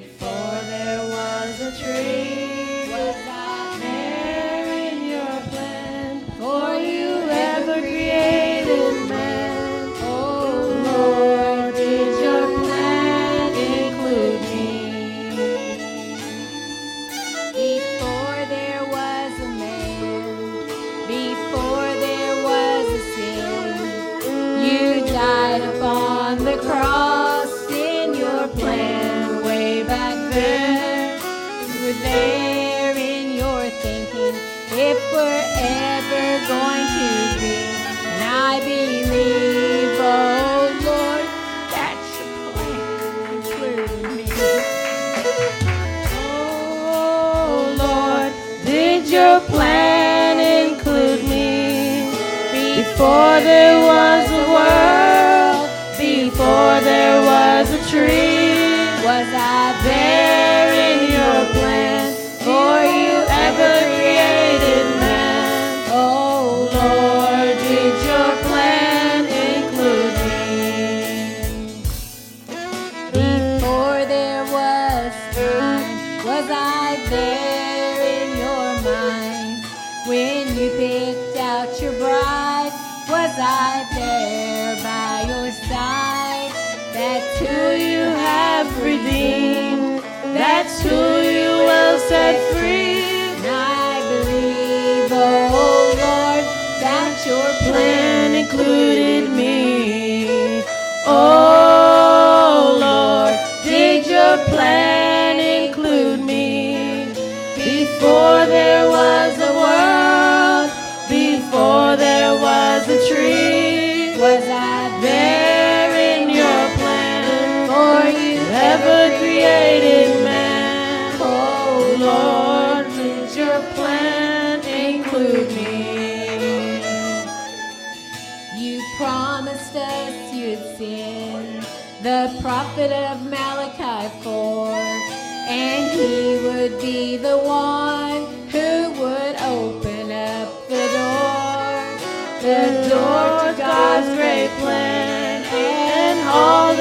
before there was a tree. On the cross in your plan way back then. You were there in your thinking if we're ever going to be. And I believe, oh Lord, that's your plan, including me. Oh Lord, did your plan include me? Before there was a world, there was a tree, was I there in your plan? For you ever created man. Oh Lord, did your plan include me? Before there was time, was I there in your mind? When you picked out your bride, was I there plan included me. Oh Lord, did your plan promised us you'd send the prophet of Malachi 4, and he would be the one who would open up the door, the door to God's great plan and all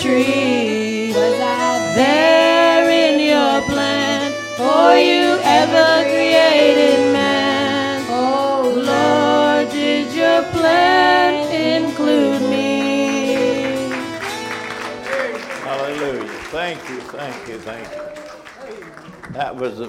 tree, was I there in your plan? For you ever created man. Oh Lord, did your plan include me? Hallelujah. Thank you, thank you, thank you. That was a